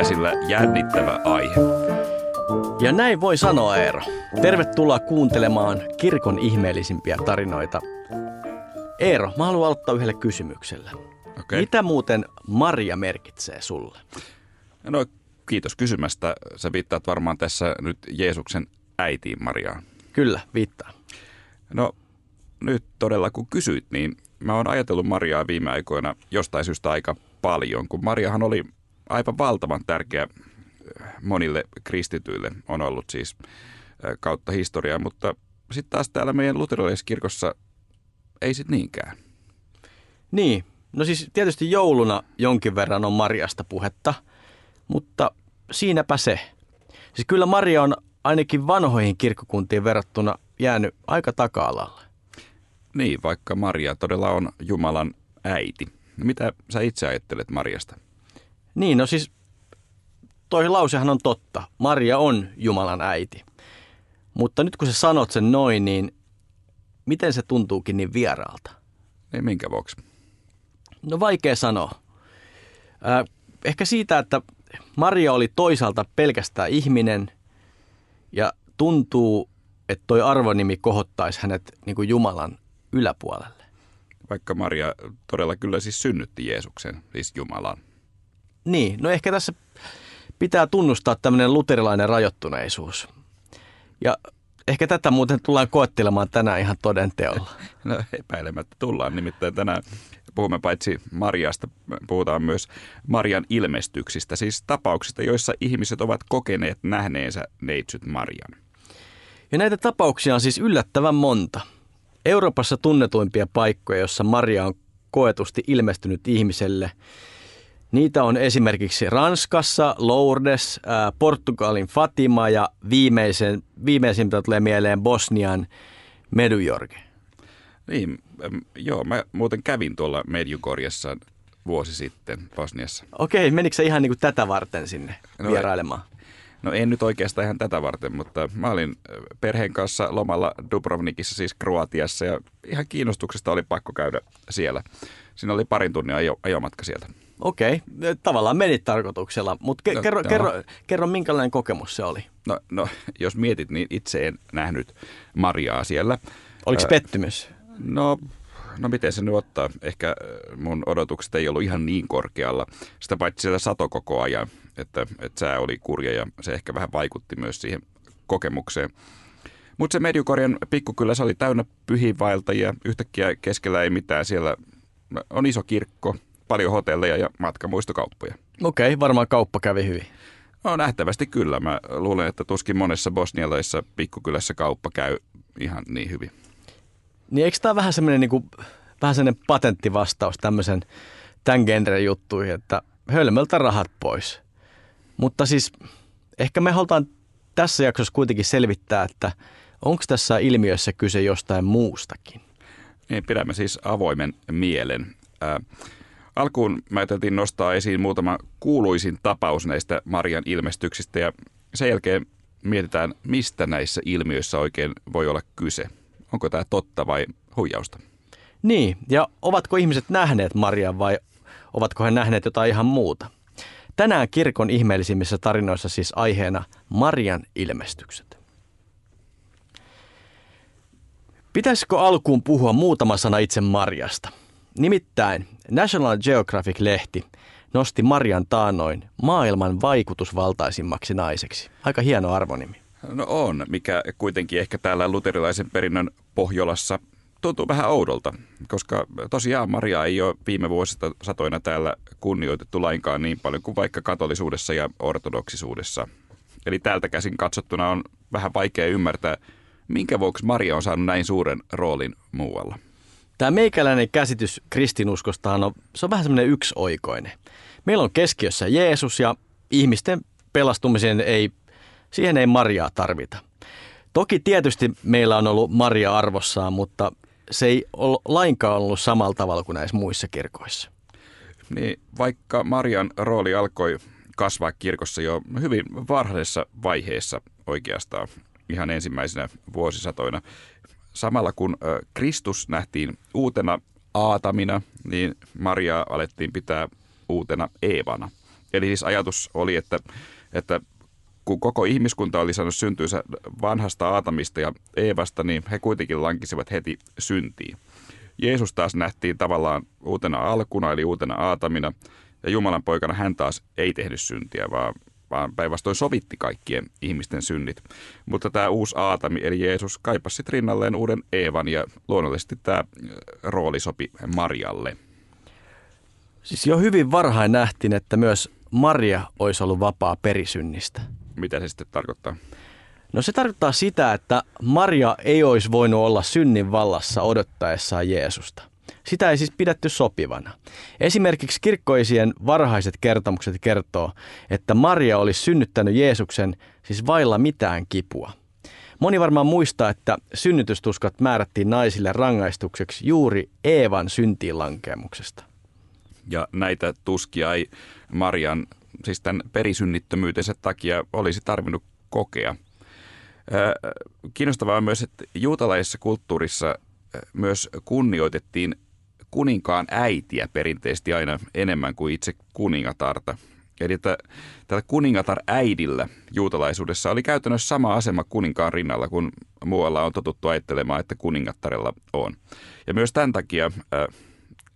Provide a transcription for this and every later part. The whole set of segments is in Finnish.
käsillä jännittävä aihe. Ja näin voi sanoa Eero. Tervetuloa kuuntelemaan kirkon ihmeellisimpiä tarinoita. Eero, mä haluan aloittaa yhdellä kysymyksellä. Okay. Mitä muuten Maria merkitsee sulle? No kiitos kysymästä. Sä viittaat varmaan tässä nyt Jeesuksen äitiin Mariaan. Kyllä, viittaa. No nyt todella kun kysyit, niin mä oon ajatellut Mariaa viime aikoina jostain syystä aika paljon, kun Mariahan oli aivan valtavan tärkeä äh, monille kristityille, on ollut siis äh, kautta historiaa, mutta sitten taas täällä meidän luterilaiskirkossa ei sit niinkään. Niin, no siis tietysti jouluna jonkin verran on Mariasta puhetta, mutta siinäpä se. Siis kyllä Maria on ainakin vanhoihin kirkkokuntiin verrattuna jäänyt aika taka-alalle. Niin, vaikka Maria todella on Jumalan äiti. Mitä sä itse ajattelet Mariasta? Niin, no siis toi lausehan on totta. Maria on Jumalan äiti. Mutta nyt kun sä sanot sen noin, niin miten se tuntuukin niin vieraalta? Ei minkä vuoksi? No vaikea sanoa. Äh, ehkä siitä, että Maria oli toisaalta pelkästään ihminen ja tuntuu, että toi arvonimi kohottaisi hänet niin kuin Jumalan yläpuolelle. Vaikka Maria todella kyllä siis synnytti Jeesuksen, siis Jumalan. Niin, no ehkä tässä pitää tunnustaa tämmöinen luterilainen rajoittuneisuus. Ja ehkä tätä muuten tullaan koettelemaan tänään ihan toden teolla. No epäilemättä tullaan. Nimittäin tänään puhumme paitsi Mariasta, puhutaan myös Marian ilmestyksistä, siis tapauksista, joissa ihmiset ovat kokeneet nähneensä neitsyt Marian. Ja näitä tapauksia on siis yllättävän monta. Euroopassa tunnetuimpia paikkoja, joissa Maria on koetusti ilmestynyt ihmiselle. Niitä on esimerkiksi Ranskassa, Lourdes, ää, Portugalin Fatima ja viimeisen, viimeisimpä tulee mieleen Bosnian Medujorge. Niin, joo, mä muuten kävin tuolla Medjugorjassa vuosi sitten Bosniassa. Okei, menikö se ihan niin kuin tätä varten sinne No, vierailemaan? No en nyt oikeastaan ihan tätä varten, mutta mä olin äh, perheen kanssa lomalla Dubrovnikissa, siis Kroatiassa, ja ihan kiinnostuksesta oli pakko käydä siellä. Siinä oli parin tunnin ajo, ajomatka sieltä. Okei, tavallaan menit tarkoituksella, mutta ke- No, kerro, kerro, kerro, minkälainen kokemus se oli. No, no, jos mietit, niin itse en nähnyt Mariaa siellä. Oliko se Ää, pettymys? No, no miten se nyt ottaa? Ehkä äh, mun odotukset ei ollut ihan niin korkealla. Sitä paitsi siellä sato koko ajan, että, että sää oli kurja ja se ehkä vähän vaikutti myös siihen kokemukseen. Mutta se Medjukorjan pikkukylä, se oli täynnä pyhiinvaeltajia. Yhtäkkiä keskellä ei mitään. Siellä on iso kirkko, paljon hotelleja ja matkamuistokauppoja. Okei, varmaan kauppa kävi hyvin. No nähtävästi kyllä. Mä luulen, että tuskin monessa bosnialaisessa pikkukylässä kauppa käy ihan niin hyvin. Niin eikö tämä vähän semmoinen niin kuin, vähän semmoinen patenttivastaus tämmöisen tämän genren juttuihin, että hölmöltä rahat pois. Mutta siis ehkä me halutaan tässä jaksossa kuitenkin selvittää, että onko tässä ilmiössä kyse jostain muustakin. Niin, pidämme siis avoimen mielen. Ää, alkuun mä ajateltiin nostaa esiin muutama kuuluisin tapaus näistä Marian ilmestyksistä ja sen jälkeen mietitään, mistä näissä ilmiöissä oikein voi olla kyse. Onko tämä totta vai huijausta? Niin, ja ovatko ihmiset nähneet Marian vai ovatko he nähneet jotain ihan muuta? Tänään kirkon ihmeellisimmissä tarinoissa siis aiheena Marian ilmestykset. Pitäisikö alkuun puhua muutama sana itse Marjasta? Nimittäin National Geographic-lehti nosti Marian taanoin maailman vaikutusvaltaisimmaksi naiseksi. Aika hieno arvonimi. No on, mikä kuitenkin ehkä täällä luterilaisen perinnön Pohjolassa tuntuu vähän oudolta, koska tosiaan Maria ei ole viime vuosista satoina täällä kunnioitettu lainkaan niin paljon kuin vaikka katolisuudessa ja ortodoksisuudessa. Eli täältä käsin katsottuna on vähän vaikea ymmärtää, minkä vuoksi Maria on saanut näin suuren roolin muualla. Tämä meikäläinen käsitys kristinuskostahan on, se on vähän semmoinen yksioikoinen. Meillä on keskiössä Jeesus ja ihmisten pelastumiseen ei, siihen ei Mariaa tarvita. Toki tietysti meillä on ollut Maria arvossaan, mutta se ei ole lainkaan ollut samalla tavalla kuin näissä muissa kirkoissa. Niin vaikka Marian rooli alkoi kasvaa kirkossa jo hyvin varhaisessa vaiheessa oikeastaan ihan ensimmäisenä vuosisatoina. Samalla kun Kristus nähtiin uutena Aatamina, niin Mariaa alettiin pitää uutena Eevana. Eli siis ajatus oli, että, että kun koko ihmiskunta oli saanut syntyysä vanhasta Aatamista ja Eevasta, niin he kuitenkin lankisivat heti syntiin. Jeesus taas nähtiin tavallaan uutena alkuna, eli uutena Aatamina, ja Jumalan poikana hän taas ei tehnyt syntiä, vaan, vaan päinvastoin sovitti kaikkien ihmisten synnit. Mutta tämä uusi Aatami, eli Jeesus, kaipasi sitten rinnalleen uuden Eevan, ja luonnollisesti tämä rooli sopi Marjalle. Siis jo hyvin varhain nähtiin, että myös Maria olisi ollut vapaa perisynnistä. Mitä se sitten tarkoittaa? No se tarkoittaa sitä, että Maria ei olisi voinut olla synnin vallassa odottaessaan Jeesusta. Sitä ei siis pidetty sopivana. Esimerkiksi kirkkoisien varhaiset kertomukset kertoo, että Maria oli synnyttänyt Jeesuksen siis vailla mitään kipua. Moni varmaan muistaa, että synnytystuskat määrättiin naisille rangaistukseksi juuri Eevan syntiin lankemuksesta. Ja näitä tuskia ei Marian, siis tämän perisynnittömyytensä takia olisi tarvinnut kokea. Kiinnostavaa on myös, että juutalaisessa kulttuurissa myös kunnioitettiin kuninkaan äitiä perinteisesti aina enemmän kuin itse kuningatarta. Eli että tällä kuningatar äidillä juutalaisuudessa oli käytännössä sama asema kuninkaan rinnalla kuin muualla on totuttu ajattelemaan, että kuningattarella on. Ja myös tämän takia äh,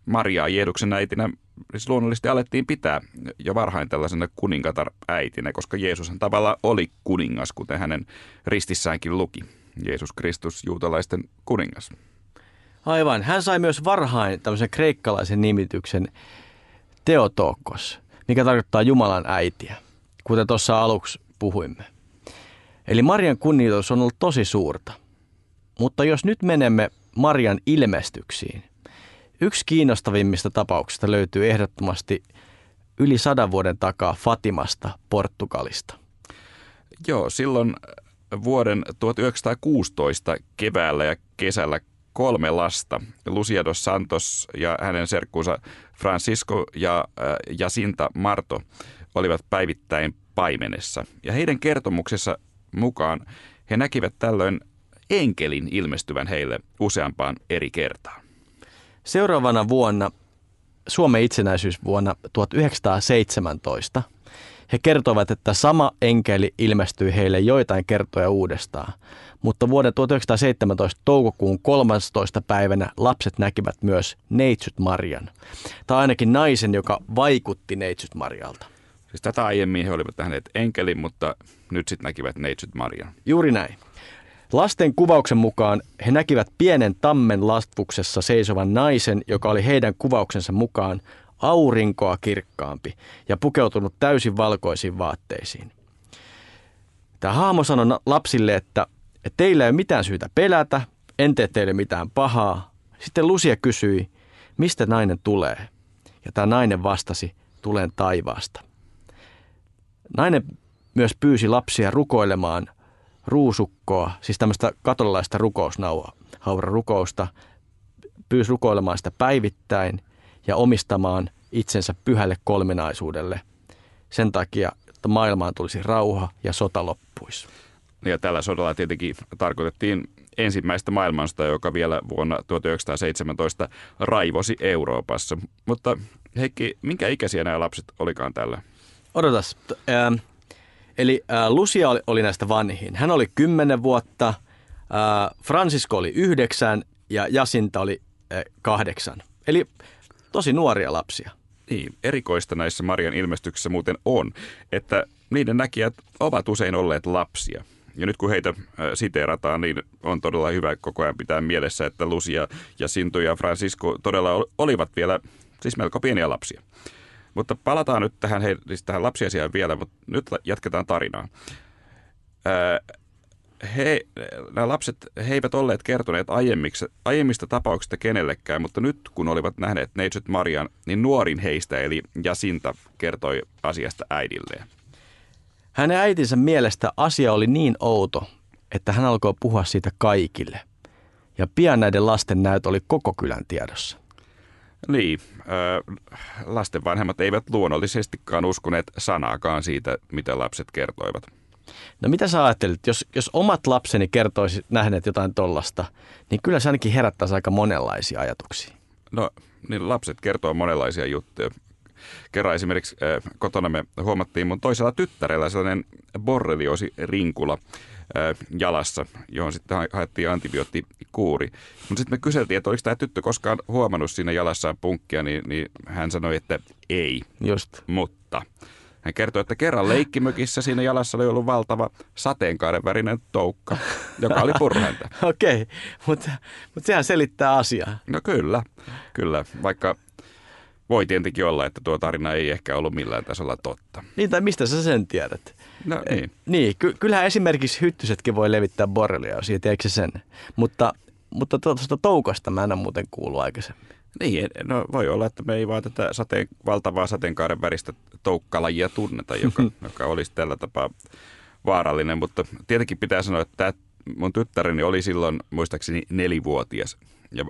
Mariaa Jeeduksen äitinä siis luonnollisesti alettiin pitää jo varhain tällaisena kuningatar-äitinä, koska Jeesushan tavallaan oli kuningas, kuten hänen ristissäänkin luki. Jeesus Kristus, juutalaisten kuningas. Aivan. Hän sai myös varhain tämmöisen kreikkalaisen nimityksen Teotokos, mikä tarkoittaa Jumalan äitiä, kuten tuossa aluksi puhuimme. Eli Marian kunnioitus on ollut tosi suurta. Mutta jos nyt menemme Marian ilmestyksiin, yksi kiinnostavimmista tapauksista löytyy ehdottomasti yli sadan vuoden takaa Fatimasta, Portugalista. Joo, silloin vuoden 1916 keväällä ja kesällä kolme lasta. Lucia dos Santos ja hänen serkkuunsa Francisco ja äh, Jacinta Marto olivat päivittäin paimenessa. Ja heidän kertomuksessa mukaan he näkivät tällöin enkelin ilmestyvän heille useampaan eri kertaan. Seuraavana vuonna, Suomen itsenäisyysvuonna 1917, he kertovat, että sama enkeli ilmestyi heille joitain kertoja uudestaan. Mutta vuoden 1917 toukokuun 13. päivänä lapset näkivät myös Neitsyt Marian. Tai ainakin naisen, joka vaikutti Neitsyt Marialta. Siis tätä aiemmin he olivat nähneet enkelin, mutta nyt sitten näkivät Neitsyt Marian. Juuri näin. Lasten kuvauksen mukaan he näkivät pienen tammen latvuksessa seisovan naisen, joka oli heidän kuvauksensa mukaan aurinkoa kirkkaampi ja pukeutunut täysin valkoisiin vaatteisiin. Tämä hahmo sanoi lapsille, että, että teillä ei ole mitään syytä pelätä, en tee teille mitään pahaa. Sitten Lucia kysyi, mistä nainen tulee? Ja tämä nainen vastasi, tulen taivaasta. Nainen myös pyysi lapsia rukoilemaan ruusukkoa, siis tämmöistä katolilaista rukousnaura rukousta, pyysi rukoilemaan sitä päivittäin ja omistamaan itsensä pyhälle kolminaisuudelle. Sen takia, että maailmaan tulisi rauha ja sota loppuisi. Ja tällä sodalla tietenkin tarkoitettiin ensimmäistä maailmansotaa, joka vielä vuonna 1917 raivosi Euroopassa. Mutta Heikki, minkä ikäisiä nämä lapset olikaan tällä? Odotas. Ähm, eli äh, Lucia oli, oli näistä vanhin. Hän oli 10 vuotta, äh, Francisco oli yhdeksän ja Jasinta oli äh, kahdeksan. Eli tosi nuoria lapsia. Niin, erikoista näissä Marian ilmestyksissä muuten on, että niiden näkijät ovat usein olleet lapsia. Ja nyt kun heitä äh, siteerataan, niin on todella hyvä koko ajan pitää mielessä, että Lucia ja Sintu ja Francisco todella olivat vielä siis melko pieniä lapsia. Mutta palataan nyt tähän, he, siis tähän lapsiasiaan vielä, mutta nyt jatketaan tarinaa. Äh, he, nämä lapset, he eivät olleet kertoneet aiemmista tapauksista kenellekään, mutta nyt kun olivat nähneet Neitsyt Marian, niin nuorin heistä eli Jasinta kertoi asiasta äidilleen. Hänen äitinsä mielestä asia oli niin outo, että hän alkoi puhua siitä kaikille. Ja pian näiden lasten näyt oli koko kylän tiedossa. Niin, äh, lasten vanhemmat eivät luonnollisestikaan uskoneet sanaakaan siitä, mitä lapset kertoivat. No mitä sä ajattelit, jos, jos omat lapseni kertoisi nähneet jotain tollasta, niin kyllä se ainakin herättäisi aika monenlaisia ajatuksia. No niin lapset kertoo monenlaisia juttuja. Kerran esimerkiksi äh, kotona me huomattiin mun toisella tyttärellä sellainen borreliosi rinkula äh, jalassa, johon sitten haettiin antibioottikuuri. Mutta sitten me kyseltiin, että oliko tämä tyttö koskaan huomannut siinä jalassaan punkkia, niin, niin hän sanoi, että ei. Just. Mutta hän kertoi, että kerran leikkimökissä siinä jalassa oli ollut valtava sateenkaaren värinen toukka, joka oli purhenta. Okei, okay. mutta mut sehän selittää asiaa. No kyllä, kyllä. Vaikka voi tietenkin olla, että tuo tarina ei ehkä ollut millään tasolla totta. Niin, tai mistä sä sen tiedät? No niin. Niin, ky- kyllähän esimerkiksi hyttysetkin voi levittää borrelioosia, tiedätkö sen? Mutta, mutta tuosta toukasta mä en ole muuten kuullut aikaisemmin. Niin, no voi olla, että me ei vaan tätä sateen, valtavaa sateenkaaren väristä toukkalajia tunneta, joka, joka olisi tällä tapaa vaarallinen, mutta tietenkin pitää sanoa, että tämä mun tyttäreni oli silloin muistaakseni nelivuotias. Ja,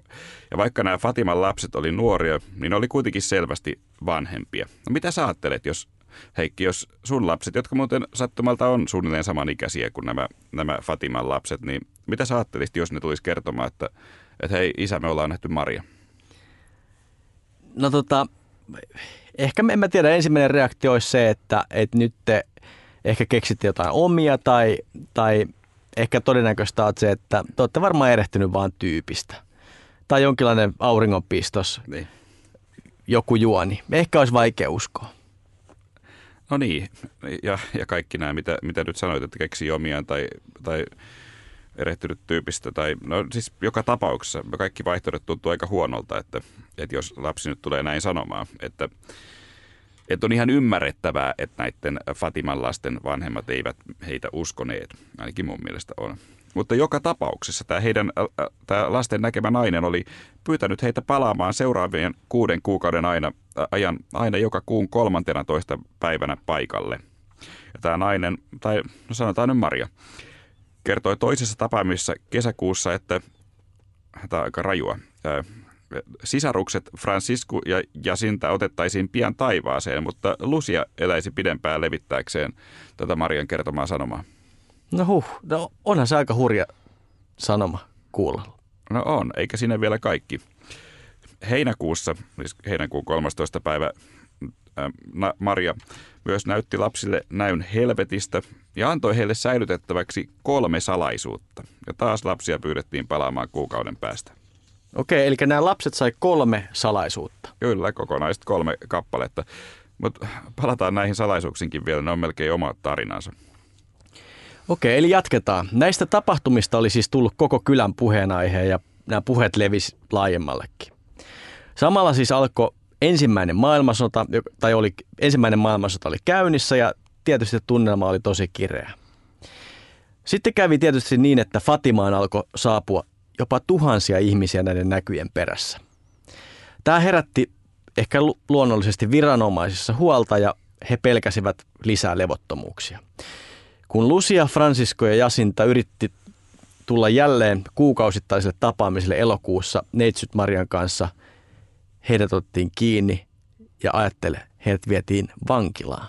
ja vaikka nämä Fatiman lapset oli nuoria, niin ne oli kuitenkin selvästi vanhempia. No mitä sä ajattelet, jos Heikki, jos sun lapset, jotka muuten sattumalta on suunnilleen samanikäisiä kuin nämä, nämä Fatiman lapset, niin mitä sä ajattelisit, jos ne tulisi kertomaan, että, että hei isä, me ollaan nähty Maria? No tota, ehkä en mä tiedä, ensimmäinen reaktio olisi se, että, että nyt te ehkä keksitte jotain omia tai, tai ehkä todennäköistä on se, että te olette varmaan erehtynyt vaan tyypistä. Tai jonkinlainen auringonpistos, niin. joku juoni. Ehkä olisi vaikea uskoa. No niin, ja, ja kaikki nämä, mitä, mitä nyt sanoit, että keksii omiaan tai, tai erehtynyt tyypistä. Tai, no siis joka tapauksessa kaikki vaihtoehdot tuntuu aika huonolta, että, että jos lapsi nyt tulee näin sanomaan, että, että on ihan ymmärrettävää, että näiden Fatiman lasten vanhemmat eivät heitä uskoneet. Ainakin mun mielestä on. Mutta joka tapauksessa tämä, heidän, tämä lasten näkemä nainen oli pyytänyt heitä palaamaan seuraavien kuuden kuukauden aina, ajan, aina joka kuun kolmantena toista päivänä paikalle. Ja tämä nainen, tai no sanotaan nyt Maria, kertoi toisessa tapaamisessa kesäkuussa, että tämä on aika rajua. Sisarukset Francisco ja Jasinta otettaisiin pian taivaaseen, mutta Lucia eläisi pidempään levittääkseen tätä Marian kertomaa sanomaa. No huh, no onhan se aika hurja sanoma kuulla. No on, eikä siinä vielä kaikki. Heinäkuussa, siis heinäkuun 13. päivä, Maria myös näytti lapsille näyn helvetistä ja antoi heille säilytettäväksi kolme salaisuutta. Ja taas lapsia pyydettiin palaamaan kuukauden päästä. Okei, eli nämä lapset sai kolme salaisuutta. Kyllä, kokonaiset kolme kappaletta. Mutta palataan näihin salaisuuksinkin vielä, ne on melkein oma tarinansa. Okei, eli jatketaan. Näistä tapahtumista oli siis tullut koko kylän puheenaihe ja nämä puheet levisi laajemmallekin. Samalla siis alkoi ensimmäinen maailmansota, tai oli, ensimmäinen maailmansota oli käynnissä ja tietysti tunnelma oli tosi kireä. Sitten kävi tietysti niin, että Fatimaan alkoi saapua jopa tuhansia ihmisiä näiden näkyjen perässä. Tämä herätti ehkä luonnollisesti viranomaisissa huolta ja he pelkäsivät lisää levottomuuksia. Kun Lucia, Francisco ja Jasinta yritti tulla jälleen kuukausittaiselle tapaamiselle elokuussa Neitsyt Marian kanssa – heidät otettiin kiinni ja ajattele, heidät vietiin vankilaan.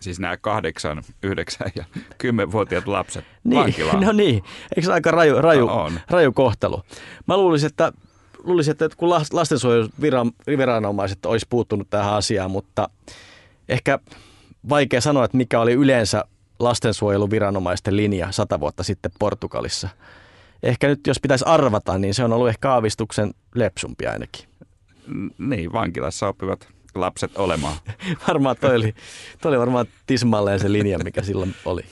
Siis nämä kahdeksan, yhdeksän ja kymmenvuotiaat lapset niin, vankilaan. No niin, eikö se aika raju, raju, no raju kohtelu? Mä luulisin, että, luulisin, että kun lastensuojeluviranomaiset olisi puuttunut tähän asiaan, mutta ehkä vaikea sanoa, että mikä oli yleensä lastensuojeluviranomaisten linja sata vuotta sitten Portugalissa. Ehkä nyt jos pitäisi arvata, niin se on ollut ehkä aavistuksen lepsumpi ainakin niin, vankilassa oppivat lapset olemaan. varmaan toi oli, toi oli varmaan tismalleen se linja, mikä silloin oli.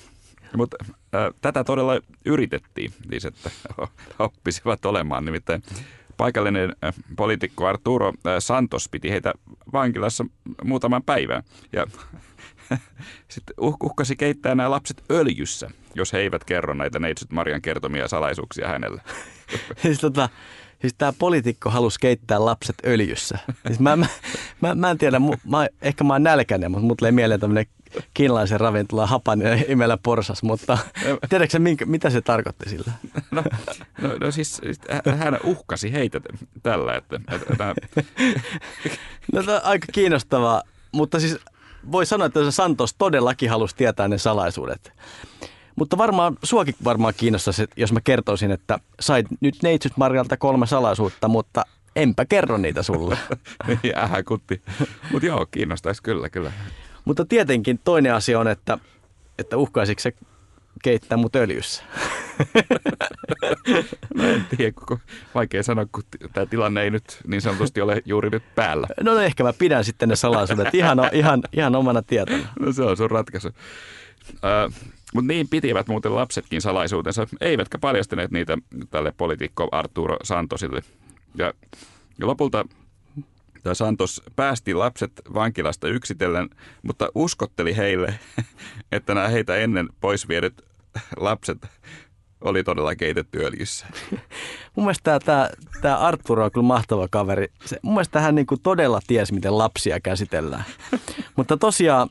Mutta äh, tätä todella yritettiin, siis että oppisivat olemaan. Nimittäin paikallinen äh, poliitikko Arturo äh, Santos piti heitä vankilassa muutaman päivän. Ja sitten uh, uhkasi keittää nämä lapset öljyssä, jos he eivät kerro näitä neitsyt Marian kertomia salaisuuksia hänelle. siis tota, Siis tämä poliitikko halusi keittää lapset öljyssä. Siis mä, mä, mä, mä en tiedä, mä, ehkä mä oon nälkäinen, mutta mut tulee mieleen tämmöinen kiinalaisen ravintola hapan ja imellä porsas, mutta tiedätkö minkä, mitä se tarkoitti sillä? No, no, no siis, siis hän uhkasi heitä tällä, että... että no tämä on aika kiinnostavaa, mutta siis voi sanoa, että Santos todellakin halusi tietää ne salaisuudet. Mutta varmaan, suakin varmaan kiinnostaisi, jos mä kertoisin, että sait nyt Neitsyt Marjalta kolme salaisuutta, mutta enpä kerro niitä sulle. niin, ähä kutti. Mutta joo, kiinnostaisi kyllä, kyllä. Mutta tietenkin toinen asia on, että, että uhkaisiko se keittää mut öljyssä. no en tiedä, kun vaikea sanoa, kun tämä tilanne ei nyt niin sanotusti ole juuri nyt päällä. No, no ehkä mä pidän sitten ne salaisuudet ihan, ihan, ihan omana tietona. No se on sun ratkaisu. Uh, mutta niin pitivät muuten lapsetkin salaisuutensa, eivätkä paljastaneet niitä tälle poliitikko Arturo Santosille. Ja, ja lopulta tämä Santos päästi lapset vankilasta yksitellen, mutta uskotteli heille, että nämä heitä ennen pois viedyt lapset oli todella keitetty öljyssä. mun mielestä tämä, tämä, Arturo on kyllä mahtava kaveri. Se, mun mielestä hän niin kuin todella tiesi, miten lapsia käsitellään. mutta tosiaan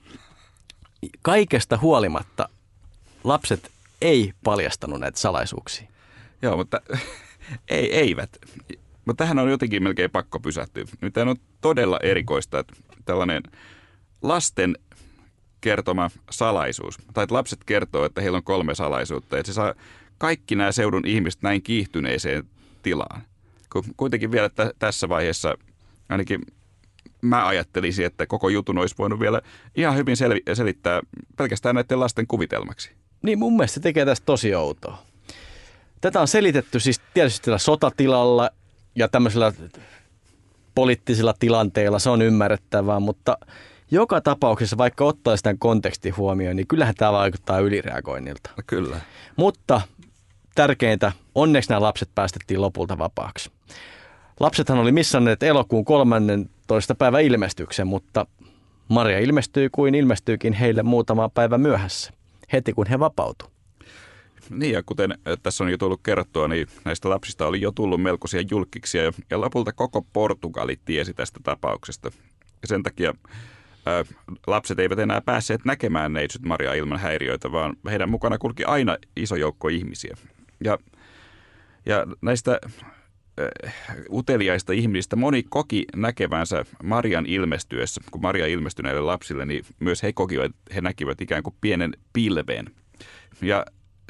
kaikesta huolimatta lapset ei paljastanut näitä salaisuuksia. Joo, mutta ei, eivät. Mutta tähän on jotenkin melkein pakko pysähtyä. Nyt on todella erikoista, että tällainen lasten kertoma salaisuus, tai että lapset kertoo, että heillä on kolme salaisuutta, että se saa kaikki nämä seudun ihmiset näin kiihtyneeseen tilaan. Kuitenkin vielä t- tässä vaiheessa ainakin mä ajattelisin, että koko jutun olisi voinut vielä ihan hyvin sel- selittää pelkästään näiden lasten kuvitelmaksi. Niin mun mielestä se tekee tästä tosi outoa. Tätä on selitetty siis tietysti sotatilalla ja tämmöisellä poliittisilla tilanteilla, se on ymmärrettävää, mutta joka tapauksessa, vaikka ottaa sitä konteksti huomioon, niin kyllähän tämä vaikuttaa ylireagoinnilta. No kyllä. Mutta tärkeintä, onneksi nämä lapset päästettiin lopulta vapaaksi. Lapsethan oli missanneet elokuun 13. päivä ilmestyksen, mutta Maria ilmestyi kuin ilmestyykin heille muutama päivä myöhässä, heti kun he vapautu. Niin ja kuten tässä on jo tullut kerrottua, niin näistä lapsista oli jo tullut melkoisia julkiksia ja lopulta koko Portugali tiesi tästä tapauksesta. Ja sen takia ää, lapset eivät enää päässeet näkemään neitsyt Maria ilman häiriöitä, vaan heidän mukana kulki aina iso joukko ihmisiä. Ja, ja näistä uteliaista ihmisistä moni koki näkevänsä Marian ilmestyessä, kun Maria ilmestyi näille lapsille, niin myös he kokivat, he näkivät ikään kuin pienen pilveen. Ja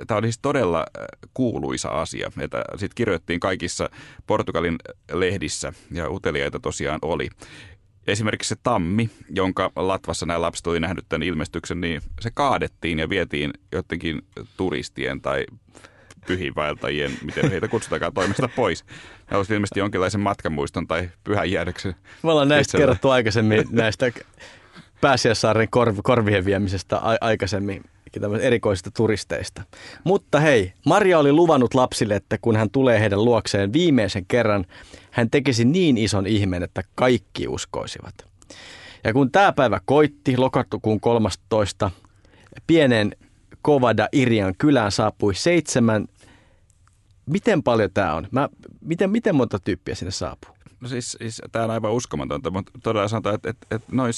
tämä oli siis todella kuuluisa asia. Sitten kirjoittiin kaikissa Portugalin lehdissä ja uteliaita tosiaan oli. Esimerkiksi se tammi, jonka Latvassa nämä lapset oli nähnyt tämän ilmestyksen, niin se kaadettiin ja vietiin jotenkin turistien tai pyhiinvaeltajien, miten heitä kutsutakaan toimesta pois. He olisivat ilmeisesti jonkinlaisen matkanmuiston tai pyhän jäädöksen. Me ollaan näistä itsellä. kerrottu aikaisemmin näistä Pääsiäissaaren korv, korvien viemisestä a- aikaisemmin erikoisista turisteista. Mutta hei, Maria oli luvannut lapsille, että kun hän tulee heidän luokseen viimeisen kerran, hän tekisi niin ison ihmeen, että kaikki uskoisivat. Ja kun tämä päivä koitti, lokakuun 13, pienen Kovada Irian kylään saapui seitsemän Miten paljon tämä on? Mä, miten, miten monta tyyppiä sinne saapuu? No siis, siis tämä on aivan uskomatonta, mutta todella sanotaan, että, että, että noin 70-100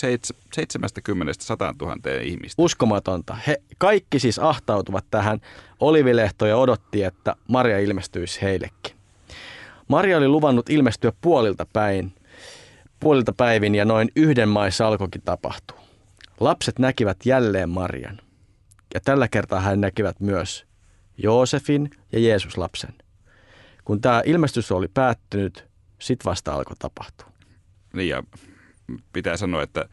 000 ihmistä. Uskomatonta. He kaikki siis ahtautuvat tähän. Olivilehto ja odotti, että Maria ilmestyisi heillekin. Maria oli luvannut ilmestyä puolilta päin, puolilta päivin ja noin yhden maissa alkoikin tapahtua. Lapset näkivät jälleen Marian. Ja tällä kertaa hän näkivät myös Joosefin ja Jeesus lapsen. Kun tämä ilmestys oli päättynyt, sit vasta alkoi tapahtua. Niin ja pitää sanoa, että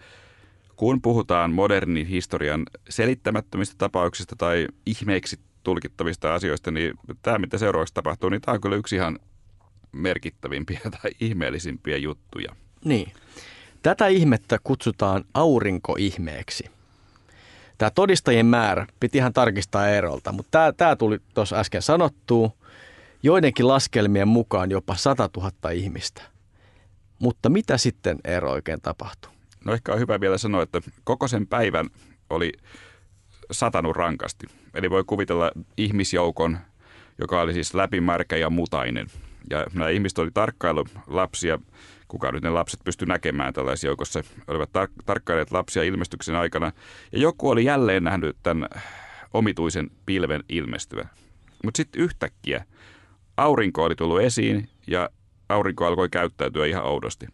kun puhutaan modernin historian selittämättömistä tapauksista tai ihmeiksi tulkittavista asioista, niin tämä, mitä seuraavaksi tapahtuu, niin tämä on kyllä yksi ihan merkittävimpiä tai ihmeellisimpiä juttuja. Niin. Tätä ihmettä kutsutaan aurinkoihmeeksi – Tämä todistajien määrä piti ihan tarkistaa erolta, mutta tämä, tämä tuli tuossa äsken sanottua. Joidenkin laskelmien mukaan jopa 100 000 ihmistä. Mutta mitä sitten ero oikein tapahtui? No ehkä on hyvä vielä sanoa, että koko sen päivän oli satanut rankasti. Eli voi kuvitella ihmisjoukon, joka oli siis läpimärkä ja mutainen. Ja nämä ihmiset oli tarkkailu lapsia kuka nyt ne lapset pystyi näkemään tällaisessa joukossa. Olivat tar- tarkkailleet lapsia ilmestyksen aikana. Ja joku oli jälleen nähnyt tämän omituisen pilven ilmestyä. Mutta sitten yhtäkkiä aurinko oli tullut esiin ja aurinko alkoi käyttäytyä ihan oudosti.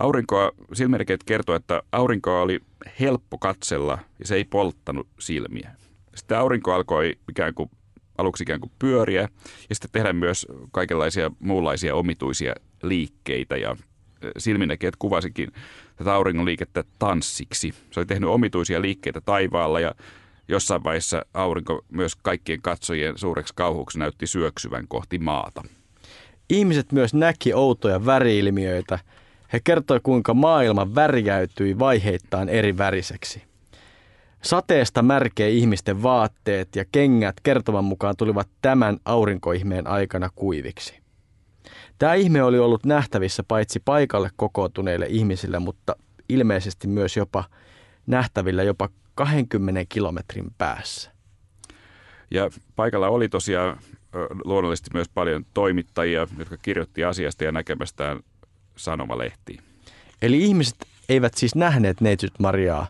Aurinkoa, silmerkeet kertoo, että aurinkoa oli helppo katsella ja se ei polttanut silmiä. Sitten aurinko alkoi ikään kuin aluksi ikään kuin pyöriä ja sitten tehdä myös kaikenlaisia muunlaisia omituisia liikkeitä ja silminnäkijät kuvasikin tätä auringon liikettä tanssiksi. Se oli tehnyt omituisia liikkeitä taivaalla ja jossain vaiheessa aurinko myös kaikkien katsojien suureksi kauhuksi näytti syöksyvän kohti maata. Ihmiset myös näki outoja väriilmiöitä. He kertoi, kuinka maailma värjäytyi vaiheittain eri väriseksi. Sateesta märkeä ihmisten vaatteet ja kengät kertovan mukaan tulivat tämän aurinkoihmeen aikana kuiviksi. Tämä ihme oli ollut nähtävissä paitsi paikalle kokoontuneille ihmisille, mutta ilmeisesti myös jopa nähtävillä jopa 20 kilometrin päässä. Ja paikalla oli tosiaan luonnollisesti myös paljon toimittajia, jotka kirjoitti asiasta ja näkemästään sanomalehtiin. Eli ihmiset eivät siis nähneet neitsyt Mariaa,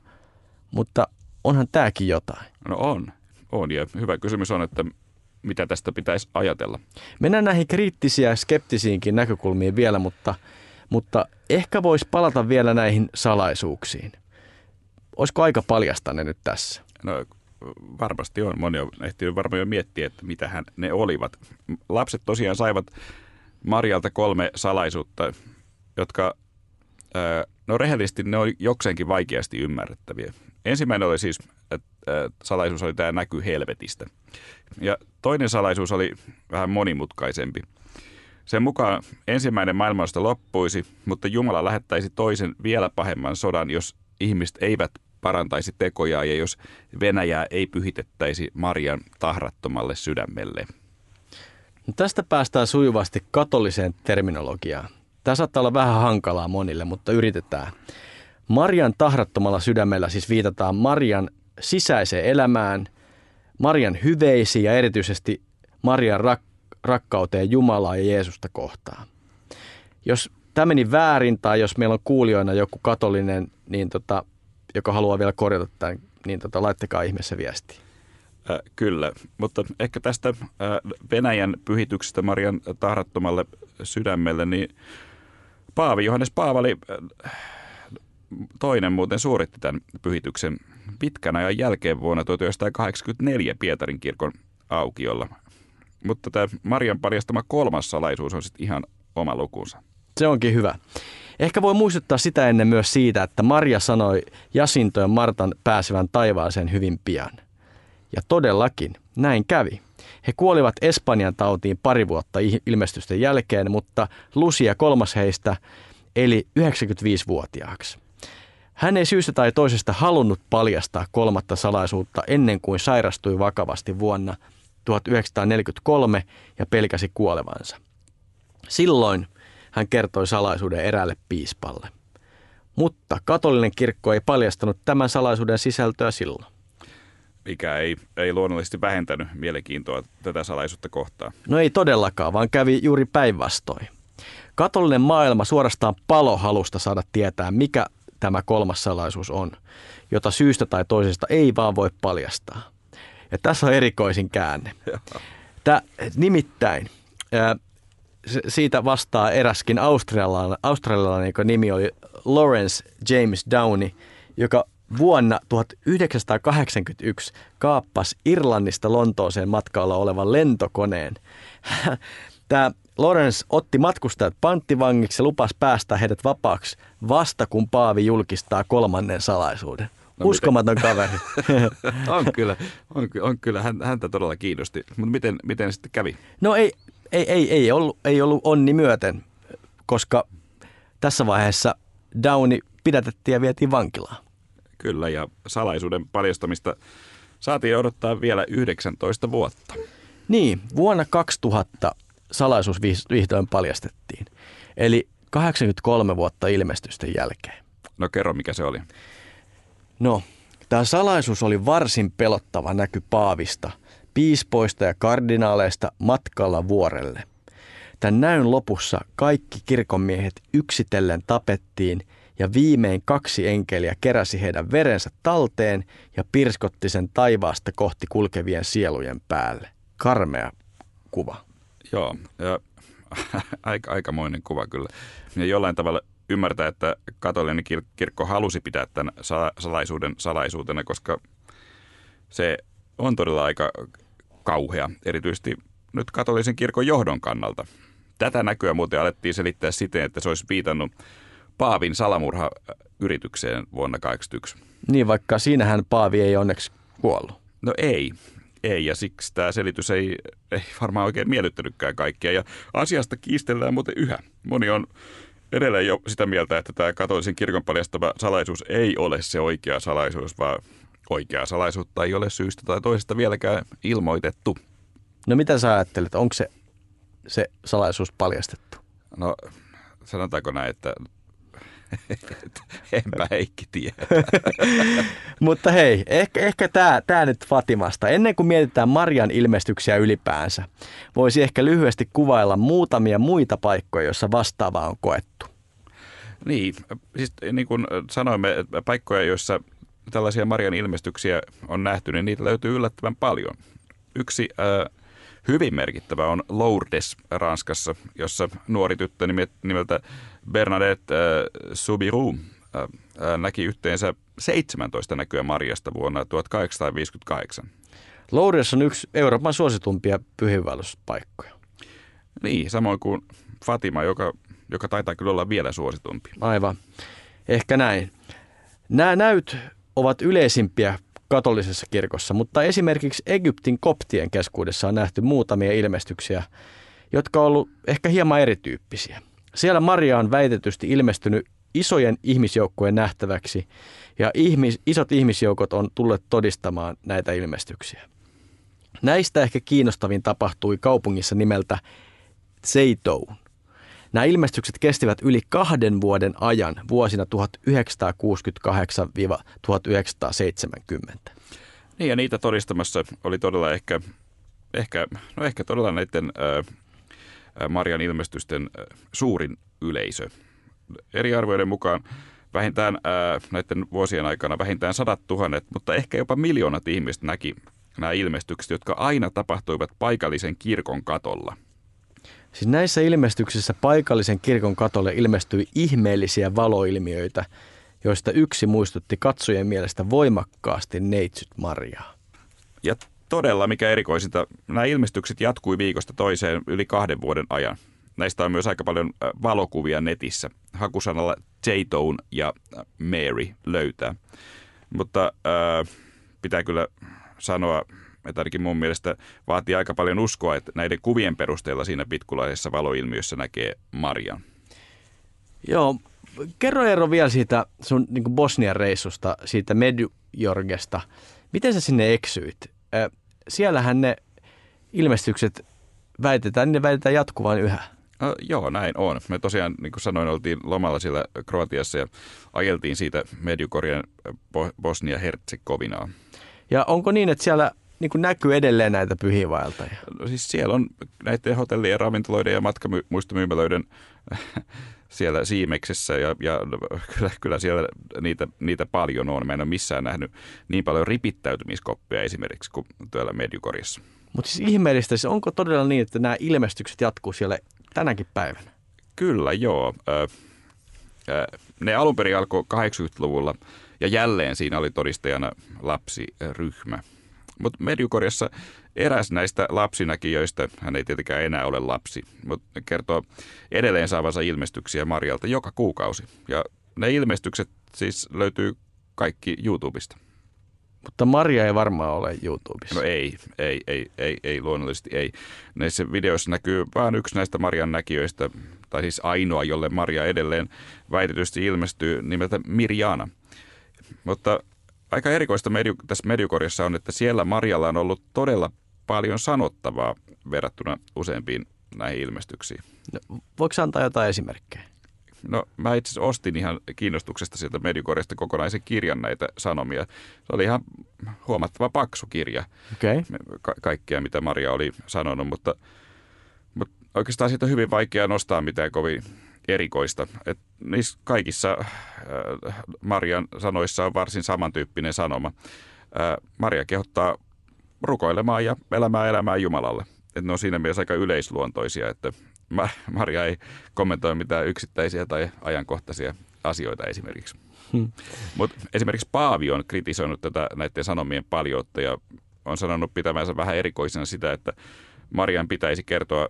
mutta onhan tämäkin jotain. No on, on. Ja hyvä kysymys on, että mitä tästä pitäisi ajatella. Mennään näihin kriittisiä ja skeptisiinkin näkökulmiin vielä, mutta, mutta ehkä voisi palata vielä näihin salaisuuksiin. Olisiko aika paljastaa ne nyt tässä? No varmasti on. Moni on ehtinyt varmaan jo miettiä, että mitähän ne olivat. Lapset tosiaan saivat Marjalta kolme salaisuutta, jotka, no rehellisesti ne oli jokseenkin vaikeasti ymmärrettäviä. Ensimmäinen oli siis, että salaisuus oli tämä näky helvetistä. Ja toinen salaisuus oli vähän monimutkaisempi. Sen mukaan ensimmäinen maailmasta loppuisi, mutta Jumala lähettäisi toisen vielä pahemman sodan, jos ihmiset eivät parantaisi tekoja ja jos Venäjää ei pyhitettäisi Marian tahrattomalle sydämelle. No tästä päästään sujuvasti katoliseen terminologiaan. Tämä saattaa olla vähän hankalaa monille, mutta yritetään. Marian tahrattomalla sydämellä siis viitataan Marian sisäiseen elämään, Marian hyveisiin ja erityisesti Marian rak- rakkauteen Jumalaa ja Jeesusta kohtaan. Jos tämä meni väärin tai jos meillä on kuulijoina joku katolinen, niin tota, joka haluaa vielä korjata tämän, niin tota, laittakaa ihmeessä viesti. Äh, kyllä, mutta ehkä tästä äh, Venäjän pyhityksestä Marian tahrattomalle sydämelle, niin Paavi Johannes Paavali äh, toinen muuten suoritti tämän pyhityksen pitkän ajan jälkeen vuonna 1984 Pietarin kirkon aukiolla. Mutta tämä Marian paljastama kolmas salaisuus on sitten ihan oma lukunsa. Se onkin hyvä. Ehkä voi muistuttaa sitä ennen myös siitä, että Maria sanoi Jasinto ja Martan pääsevän taivaaseen hyvin pian. Ja todellakin näin kävi. He kuolivat Espanjan tautiin pari vuotta ilmestysten jälkeen, mutta Lucia kolmas heistä eli 95-vuotiaaksi. Hän ei syystä tai toisesta halunnut paljastaa kolmatta salaisuutta ennen kuin sairastui vakavasti vuonna 1943 ja pelkäsi kuolevansa. Silloin hän kertoi salaisuuden eräälle piispalle. Mutta katolinen kirkko ei paljastanut tämän salaisuuden sisältöä silloin. Mikä ei, ei luonnollisesti vähentänyt mielenkiintoa tätä salaisuutta kohtaan. No ei todellakaan, vaan kävi juuri päinvastoin. Katolinen maailma suorastaan palohalusta saada tietää, mikä tämä kolmas salaisuus on, jota syystä tai toisesta ei vaan voi paljastaa. Ja tässä on erikoisin käänne. Tämä, nimittäin siitä vastaa eräskin australialainen, australialainen joka nimi oli Lawrence James Downey, joka vuonna 1981 kaappasi Irlannista Lontooseen matkalla olevan lentokoneen. Tämä Lawrence otti matkustajat panttivangiksi ja lupasi päästä heidät vapaaksi vasta kun Paavi julkistaa kolmannen salaisuuden. No Uskomaton miten? kaveri. on kyllä, on, on kyllä häntä todella kiinnosti. Mutta miten, miten sitten kävi? No ei, ei, ei, ei, ollut, ei ollut onni myöten, koska tässä vaiheessa Downi pidätettiin ja vietiin vankilaan. Kyllä, ja salaisuuden paljastamista saatiin odottaa vielä 19 vuotta. Niin, vuonna 2000 salaisuus vihdoin paljastettiin. Eli 83 vuotta ilmestysten jälkeen. No kerro, mikä se oli. No, tämä salaisuus oli varsin pelottava näky Paavista – piispoista ja kardinaaleista matkalla vuorelle. Tämän näyn lopussa kaikki kirkonmiehet yksitellen tapettiin ja viimein kaksi enkeliä keräsi heidän verensä talteen ja pirskotti sen taivaasta kohti kulkevien sielujen päälle. Karmea kuva. Joo, ja aika, aikamoinen kuva kyllä. Ja jollain tavalla ymmärtää, että katolinen kirkko halusi pitää tämän salaisuuden salaisuutena, koska se on todella aika kauhea, erityisesti nyt katolisen kirkon johdon kannalta. Tätä näkyä muuten alettiin selittää siten, että se olisi viitannut Paavin salamurha-yritykseen vuonna 1981. Niin, vaikka siinähän Paavi ei onneksi kuollut. No ei, ei, ja siksi tämä selitys ei, ei varmaan oikein miellyttänytkään kaikkia. Ja asiasta kiistellään muuten yhä. Moni on edelleen jo sitä mieltä, että tämä katolisen kirkon paljastama salaisuus ei ole se oikea salaisuus, vaan oikea salaisuutta ei ole syystä tai toisesta vieläkään ilmoitettu. No mitä sä ajattelet, onko se, se salaisuus paljastettu? No sanotaanko näin, että enpä Heikki tiedä. Mutta hei, ehkä, ehkä tämä tää nyt Fatimasta. Ennen kuin mietitään Marian ilmestyksiä ylipäänsä, voisi ehkä lyhyesti kuvailla muutamia muita paikkoja, joissa vastaavaa on koettu. Niin, siis niin kuin sanoimme, paikkoja, joissa tällaisia Marian ilmestyksiä on nähty, niin niitä löytyy yllättävän paljon. Yksi äh, hyvin merkittävä on Lourdes Ranskassa, jossa nuori tyttö nimeltä Bernadette äh, Subiru äh, äh, näki yhteensä 17 näkyä Marjasta vuonna 1858. Lourdes on yksi Euroopan suositumpia pyhiinvaelluspaikkoja. Niin, samoin kuin Fatima, joka, joka taitaa kyllä olla vielä suositumpi. Aivan. Ehkä näin. Nämä näyt ovat yleisimpiä katolisessa kirkossa, mutta esimerkiksi Egyptin koptien keskuudessa on nähty muutamia ilmestyksiä, jotka on ollut ehkä hieman erityyppisiä. Siellä Maria on väitetysti ilmestynyt isojen ihmisjoukkojen nähtäväksi ja ihmis, isot ihmisjoukot on tulleet todistamaan näitä ilmestyksiä. Näistä ehkä kiinnostavin tapahtui kaupungissa nimeltä Zeitoun. Nämä ilmestykset kestivät yli kahden vuoden ajan vuosina 1968-1970. Niin ja niitä todistamassa oli todella ehkä, ehkä, no ehkä todella näiden ää, Marian ilmestysten suurin yleisö. Eri arvioiden mukaan vähintään ää, näiden vuosien aikana vähintään sadat tuhannet, mutta ehkä jopa miljoonat ihmiset näki nämä ilmestykset, jotka aina tapahtuivat paikallisen kirkon katolla – Siis näissä ilmestyksissä paikallisen kirkon katolle ilmestyi ihmeellisiä valoilmiöitä, joista yksi muistutti katsojen mielestä voimakkaasti neitsyt Mariaa. Ja todella, mikä erikoisinta, nämä ilmestykset jatkui viikosta toiseen yli kahden vuoden ajan. Näistä on myös aika paljon valokuvia netissä. Hakusanalla j ja Mary löytää. Mutta äh, pitää kyllä sanoa että ainakin mun mielestä vaatii aika paljon uskoa, että näiden kuvien perusteella siinä pitkulaisessa valoilmiössä näkee Marian. Joo, kerro Eero vielä siitä sun niin Bosnian reissusta, siitä Medjorgesta. Miten sä sinne eksyit? Siellähän ne ilmestykset väitetään, ne väitetään jatkuvan yhä. Uh, joo, näin on. Me tosiaan, niin kuin sanoin, oltiin lomalla siellä Kroatiassa ja ajeltiin siitä Medjugorjan Bosnia-Herzegovinaa. Ja onko niin, että siellä niin kuin näkyy edelleen näitä pyhiinvaeltajia? No siis siellä on näiden hotellien, ravintoloiden ja matkamuistomyymälöiden siellä Siimeksessä ja, ja kyllä, kyllä siellä niitä, niitä paljon on. Mä en ole missään nähnyt niin paljon ripittäytymiskoppia esimerkiksi kuin tuolla Medjugorjassa. Mutta siis ihmeellistä, siis onko todella niin, että nämä ilmestykset jatkuu siellä tänäkin päivänä? Kyllä, joo. Ne alun perin alkoi 80-luvulla ja jälleen siinä oli todistajana lapsiryhmä. Mutta Medjugorjassa eräs näistä lapsinäkijöistä, hän ei tietenkään enää ole lapsi, mutta kertoo edelleen saavansa ilmestyksiä Marjalta joka kuukausi. Ja ne ilmestykset siis löytyy kaikki YouTubesta. Mutta Maria ei varmaan ole YouTubessa. No ei, ei, ei, ei, ei luonnollisesti ei. Näissä videoissa näkyy vain yksi näistä Marian näkijöistä, tai siis ainoa, jolle Maria edelleen väitetysti ilmestyy nimeltä Mirjana. Mutta aika erikoista mediu, tässä Mediukorjassa on, että siellä Marjalla on ollut todella paljon sanottavaa verrattuna useampiin näihin ilmestyksiin. No, voiko antaa jotain esimerkkejä? No mä itse asiassa ostin ihan kiinnostuksesta sieltä Mediukorjasta kokonaisen kirjan näitä sanomia. Se oli ihan huomattava paksu kirja. Okay. Ka- kaikkea, mitä Maria oli sanonut, mutta, mutta oikeastaan siitä on hyvin vaikea nostaa mitään kovin erikoista. Et niissä kaikissa äh, Marian sanoissa on varsin samantyyppinen sanoma. Äh, Maria kehottaa rukoilemaan ja elämään elämää Jumalalle. Et ne on siinä mielessä aika yleisluontoisia, että Maria ei kommentoi mitään yksittäisiä tai ajankohtaisia asioita esimerkiksi. Hmm. Mutta esimerkiksi Paavi on kritisoinut tätä näiden sanomien paljoutta ja on sanonut pitämänsä vähän erikoisena sitä, että Marian pitäisi kertoa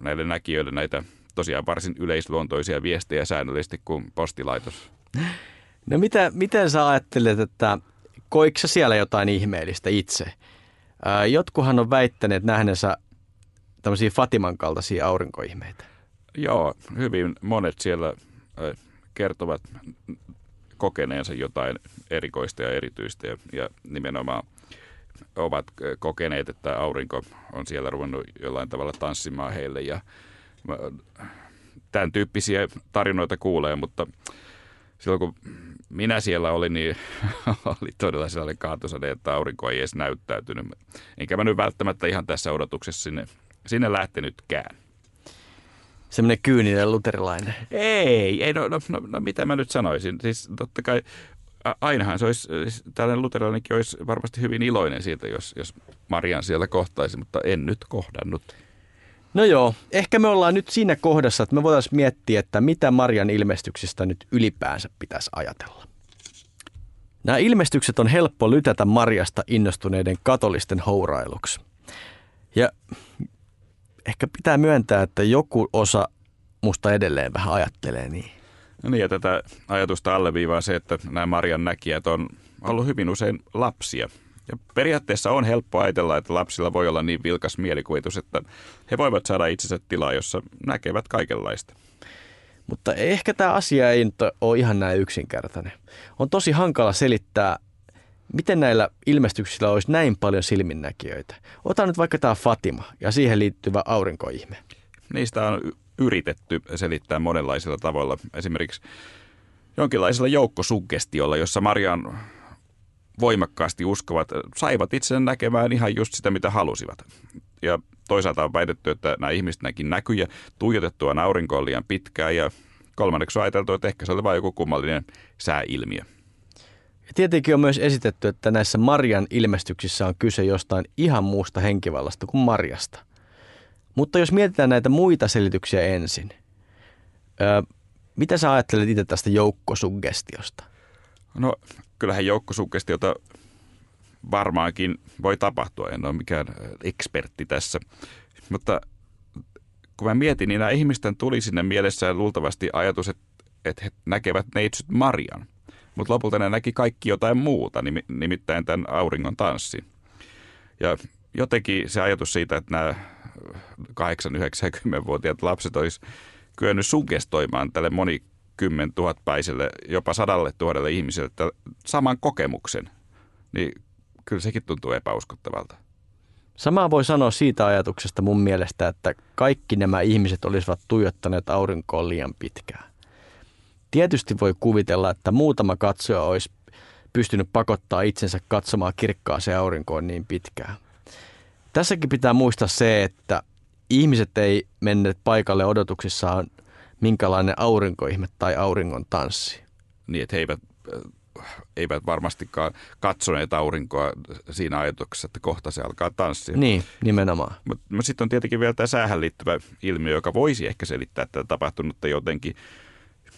näille näkijöille näitä tosiaan varsin yleisluontoisia viestejä säännöllisesti kuin postilaitos. No mitä, miten sä ajattelet, että koiko siellä jotain ihmeellistä itse? Ää, jotkuhan on väittäneet nähneensä tämmöisiä Fatiman kaltaisia aurinkoihmeitä. Joo, hyvin monet siellä kertovat kokeneensa jotain erikoista ja erityistä ja, ja nimenomaan ovat kokeneet, että aurinko on siellä ruvennut jollain tavalla tanssimaan heille ja tämän tyyppisiä tarinoita kuulee, mutta silloin kun minä siellä olin, niin oli todella sellainen kaatosade, että aurinko ei edes näyttäytynyt. Enkä mä nyt välttämättä ihan tässä odotuksessa sinne, sinne lähtenytkään. Semmoinen kyyninen luterilainen. Ei, ei no, no, no, no mitä mä nyt sanoisin. Siis totta kai ainahan se olisi, siis tällainen luterilainenkin olisi varmasti hyvin iloinen siitä, jos, jos Marian siellä kohtaisi, mutta en nyt kohdannut. No joo, ehkä me ollaan nyt siinä kohdassa, että me voitaisiin miettiä, että mitä Marian ilmestyksistä nyt ylipäänsä pitäisi ajatella. Nämä ilmestykset on helppo lytätä Marjasta innostuneiden katolisten hourailuksi. Ja ehkä pitää myöntää, että joku osa musta edelleen vähän ajattelee niin. No niin, ja tätä ajatusta alleviivaa se, että nämä Marian näkijät on ollut hyvin usein lapsia. Ja periaatteessa on helppo ajatella, että lapsilla voi olla niin vilkas mielikuvitus, että he voivat saada itsensä tilaa, jossa näkevät kaikenlaista. Mutta ehkä tämä asia ei nyt ole ihan näin yksinkertainen. On tosi hankala selittää, miten näillä ilmestyksillä olisi näin paljon silminnäkijöitä. Ota nyt vaikka tämä Fatima ja siihen liittyvä aurinkoihme. Niistä on yritetty selittää monenlaisilla tavoilla. Esimerkiksi jonkinlaisella joukkosuggestiolla, jossa Marian voimakkaasti uskovat, saivat itse näkemään ihan just sitä, mitä halusivat. Ja toisaalta on väitetty, että nämä ihmiset näki näkyjä tuijotettua aurinkoon liian pitkään ja kolmanneksi on ajateltu, että ehkä se oli vain joku kummallinen sääilmiö. Ja tietenkin on myös esitetty, että näissä Marian ilmestyksissä on kyse jostain ihan muusta henkivallasta kuin Marjasta. Mutta jos mietitään näitä muita selityksiä ensin, öö, mitä sä ajattelet itse tästä joukkosuggestiosta? No kyllähän joukkosuggestiota varmaankin voi tapahtua, en ole mikään ekspertti tässä. Mutta kun mä mietin, niin nämä ihmisten tuli sinne mielessään luultavasti ajatus, että, että he näkevät neitsyt Marian. Mutta lopulta ne näki kaikki jotain muuta, nimittäin tämän auringon tanssin. Ja jotenkin se ajatus siitä, että nämä 8-90-vuotiaat lapset olisi kyennyt suggestoimaan tälle moni tuhatpäiselle, jopa sadalle tuhannelle ihmiselle saman kokemuksen, niin kyllä sekin tuntuu epäuskottavalta. Samaa voi sanoa siitä ajatuksesta mun mielestä, että kaikki nämä ihmiset olisivat tuijottaneet aurinkoon liian pitkään. Tietysti voi kuvitella, että muutama katsoja olisi pystynyt pakottaa itsensä katsomaan kirkkaaseen aurinkoon niin pitkään. Tässäkin pitää muistaa se, että ihmiset ei menneet paikalle odotuksissaan minkälainen aurinkoihme tai auringon tanssi. Niin, että he eivät, eivät varmastikaan katsoneet aurinkoa siinä ajatuksessa, että kohta se alkaa tanssia. Niin, nimenomaan. Mutta mut sitten on tietenkin vielä tämä säähän liittyvä ilmiö, joka voisi ehkä selittää tätä tapahtunutta jotenkin.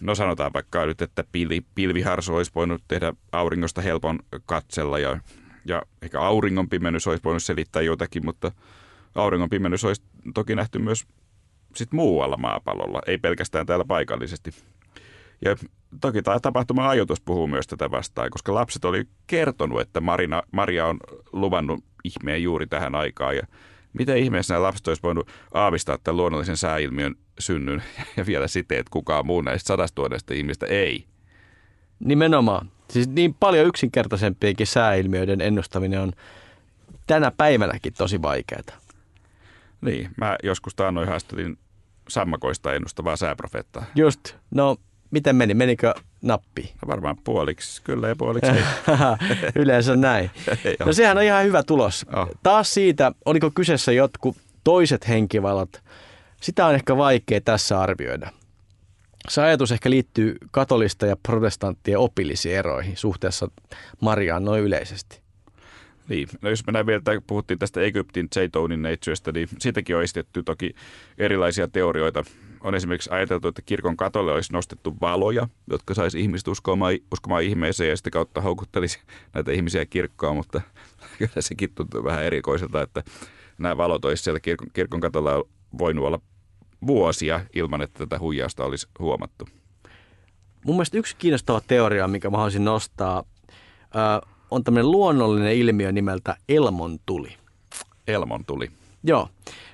No sanotaan vaikka nyt, että pilvi, pilviharso olisi voinut tehdä auringosta helpon katsella ja, ja ehkä auringon pimennys olisi voinut selittää jotakin, mutta auringon pimennys olisi toki nähty myös sit muualla maapallolla, ei pelkästään täällä paikallisesti. Ja toki tämä tapahtuma ajoitus puhuu myös tätä vastaan, koska lapset oli kertonut, että Marina, Maria on luvannut ihmeen juuri tähän aikaan. Ja miten ihmeessä nämä lapset olisi voinut aavistaa tämän luonnollisen sääilmiön synnyn ja vielä siten, että kukaan muu näistä sadastuodesta ihmistä ei. Nimenomaan. Siis niin paljon yksinkertaisempienkin sääilmiöiden ennustaminen on tänä päivänäkin tosi vaikeaa. Niin, mä joskus taannoin haastattelin sammakoista ennustavaa sääprofeettaa. Just, no miten meni? Menikö nappi? No varmaan puoliksi, kyllä ja puoliksi ei. Yleensä näin. no sehän on ihan hyvä tulos. Oh. Taas siitä, oliko kyseessä jotkut toiset henkivallat, sitä on ehkä vaikea tässä arvioida. Se ajatus ehkä liittyy katolista ja protestanttien opillisiin eroihin suhteessa Mariaan noin yleisesti. Niin, no jos mennään vielä, puhuttiin tästä Egyptin Zaytonin neitsyöstä, niin siitäkin on esitetty toki erilaisia teorioita. on esimerkiksi ajateltu, että kirkon katolle olisi nostettu valoja, jotka saisi ihmiset uskomaan, uskomaan ihmeeseen ja sitä kautta houkuttelisi näitä ihmisiä kirkkoon, mutta kyllä sekin tuntuu vähän erikoiselta, että nämä valot olisi siellä kirkon, kirkon katolla voinut olla vuosia ilman, että tätä huijausta olisi huomattu. Mun mielestä yksi kiinnostava teoria, mikä mä haluaisin nostaa, on tämmöinen luonnollinen ilmiö nimeltä Elmon tuli. Elmon tuli. Joo.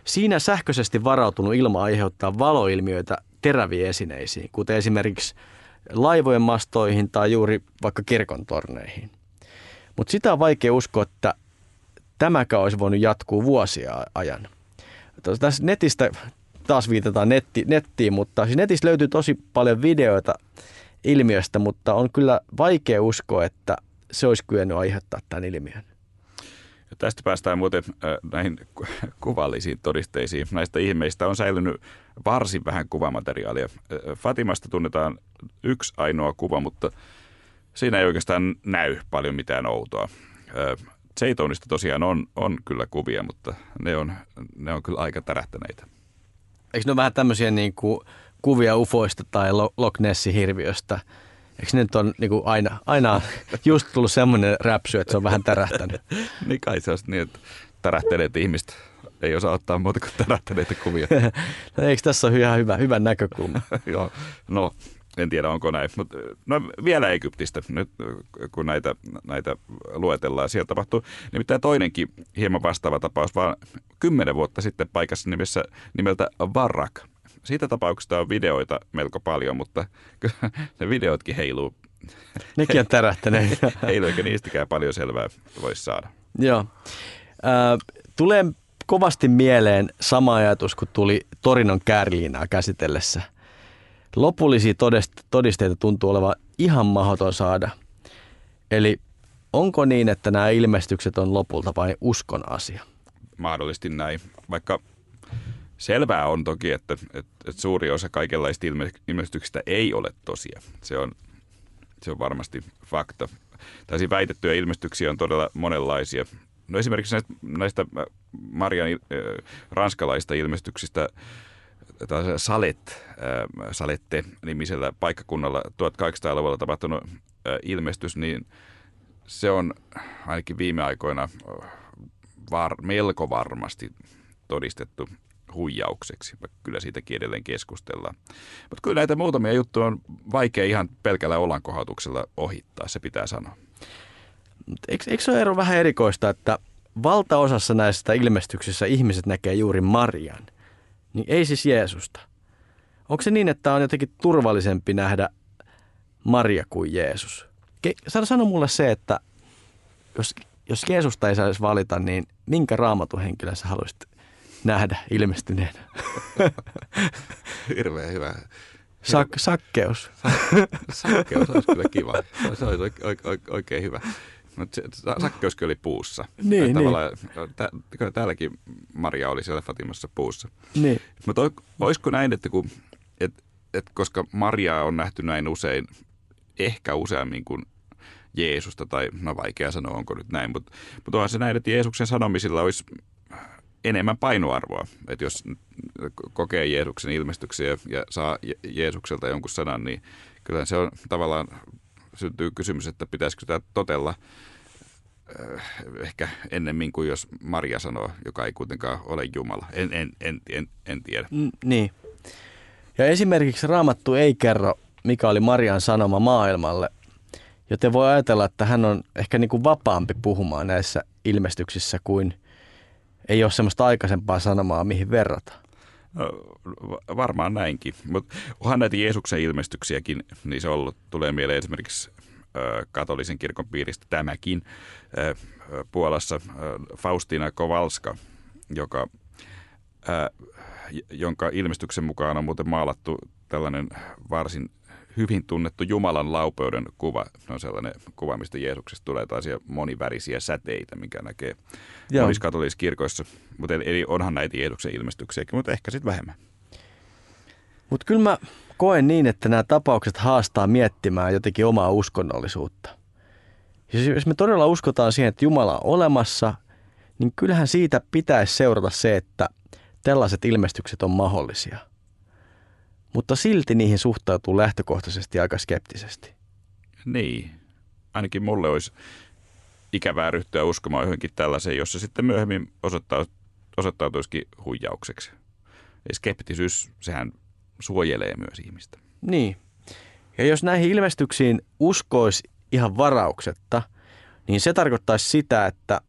Siinä sähköisesti varautunut ilma aiheuttaa valoilmiöitä teräviin esineisiin, kuten esimerkiksi laivojen mastoihin tai juuri vaikka kirkon torneihin. Mutta sitä on vaikea uskoa, että tämäkään olisi voinut jatkuu vuosia ajan. Tässä netistä taas viitataan netti, nettiin, mutta siis netistä löytyy tosi paljon videoita ilmiöstä, mutta on kyllä vaikea uskoa, että se olisi kyennyt aiheuttaa tämän ilmiön. Ja tästä päästään muuten äh, näihin kuvallisiin todisteisiin. Näistä ihmeistä on säilynyt varsin vähän kuvamateriaalia. Äh, Fatimasta tunnetaan yksi ainoa kuva, mutta siinä ei oikeastaan näy paljon mitään outoa. Äh, Zeytonista tosiaan on, on kyllä kuvia, mutta ne on, ne on kyllä aika tärähtäneitä. Eikö ne ole vähän tämmöisiä niin kuin kuvia ufoista tai Loch Nessin hirviöstä? Eikö nyt on niin kuin aina, aina just tullut semmoinen räpsy, että se on vähän tärähtänyt? niin kai se on niin, että tärähteleet ihmiset ei osaa ottaa muuta kuin tärähtäneitä kuvia. no, eikö tässä ole ihan hyvä, hyvä näkökulma? Joo, no en tiedä onko näin. Mutta no, vielä Egyptistä, nyt kun näitä, näitä luetellaan. Siellä tapahtuu nimittäin toinenkin hieman vastaava tapaus, vaan kymmenen vuotta sitten paikassa nimessä, nimeltä Varrak. Siitä tapauksesta on videoita melko paljon, mutta ne videotkin heiluu. Nekin on tärähtäneet. heiluu, eikä niistäkään paljon selvää voisi saada. Joo. Äh, tulee kovasti mieleen sama ajatus, kun tuli Torinon kärliinaa käsitellessä – Lopullisia todisteita tuntuu olevan ihan mahdoton saada. Eli onko niin, että nämä ilmestykset on lopulta vain uskon asia? Mahdollisesti näin, vaikka selvää on toki, että, että, että suuri osa kaikenlaista ilmestyksistä ei ole tosia. Se on, se on varmasti fakta. Tällaisia väitettyjä ilmestyksiä on todella monenlaisia. No esimerkiksi näistä, näistä Marian äh, ranskalaista ilmestyksistä Salet, äh, Salette-nimisellä paikkakunnalla 1800-luvulla tapahtunut äh, ilmestys, niin se on ainakin viime aikoina äh, var, melko varmasti todistettu huijaukseksi, kyllä siitäkin edelleen keskustellaan. Mutta kyllä näitä muutamia juttuja on vaikea ihan pelkällä olankohautuksella ohittaa, se pitää sanoa. Eikö, eikö se ole vähän erikoista, että valtaosassa näistä ilmestyksissä ihmiset näkee juuri Marian – niin ei siis Jeesusta. Onko se niin, että on jotenkin turvallisempi nähdä Maria kuin Jeesus? Ke- sano mulle se, että jos, jos Jeesusta ei saisi valita, niin minkä raamatuhenkilön sä haluaisit nähdä ilmestyneenä? Hirveän hyvä. Sak- sakkeus. sakkeus olisi kyllä kiva. Se olisi oikein, oikein hyvä. Mutta sakkeuskin oli puussa. Niin, niin. Tä, täälläkin Maria oli siellä Fatimassa puussa. Niin. Mutta olisiko näin, että kun, et, et koska Maria on nähty näin usein, ehkä useammin kuin Jeesusta, tai no vaikea sanoa, onko nyt näin, mutta, mutta onhan se näin, että Jeesuksen sanomisilla olisi enemmän painoarvoa. Että jos kokee Jeesuksen ilmestyksiä ja saa Jeesukselta jonkun sanan, niin kyllä se on tavallaan syntyy kysymys, että pitäisikö sitä totella äh, ehkä ennemmin kuin jos Maria sanoo, joka ei kuitenkaan ole Jumala. En, en, en, en, en tiedä. Mm, niin. Ja esimerkiksi Raamattu ei kerro, mikä oli Marian sanoma maailmalle, joten voi ajatella, että hän on ehkä niin kuin vapaampi puhumaan näissä ilmestyksissä kuin ei ole semmoista aikaisempaa sanomaa, mihin verrata. No, varmaan näinkin, mutta onhan näitä Jeesuksen ilmestyksiäkin, niin se ollut, tulee mieleen esimerkiksi katolisen kirkon piiristä tämäkin Puolassa Faustina Kowalska, joka, jonka ilmestyksen mukaan on muuten maalattu tällainen varsin hyvin tunnettu Jumalan laupeuden kuva. Se on sellainen kuva, mistä Jeesuksesta tulee taas monivärisiä säteitä, mikä näkee Joo. monissa katolisissa kirkoissa. Mutta eli onhan näitä Jeesuksen ilmestyksiäkin, mutta ehkä sitten vähemmän. Mutta kyllä mä koen niin, että nämä tapaukset haastaa miettimään jotenkin omaa uskonnollisuutta. Ja jos me todella uskotaan siihen, että Jumala on olemassa, niin kyllähän siitä pitäisi seurata se, että tällaiset ilmestykset on mahdollisia. Mutta silti niihin suhtautuu lähtökohtaisesti aika skeptisesti. Niin. Ainakin mulle olisi ikävää ryhtyä uskomaan johonkin tällaiseen, jossa sitten myöhemmin osoittautuisikin huijaukseksi. Eli skeptisyys, sehän suojelee myös ihmistä. Niin. Ja jos näihin ilmestyksiin uskoisi ihan varauksetta, niin se tarkoittaisi sitä, että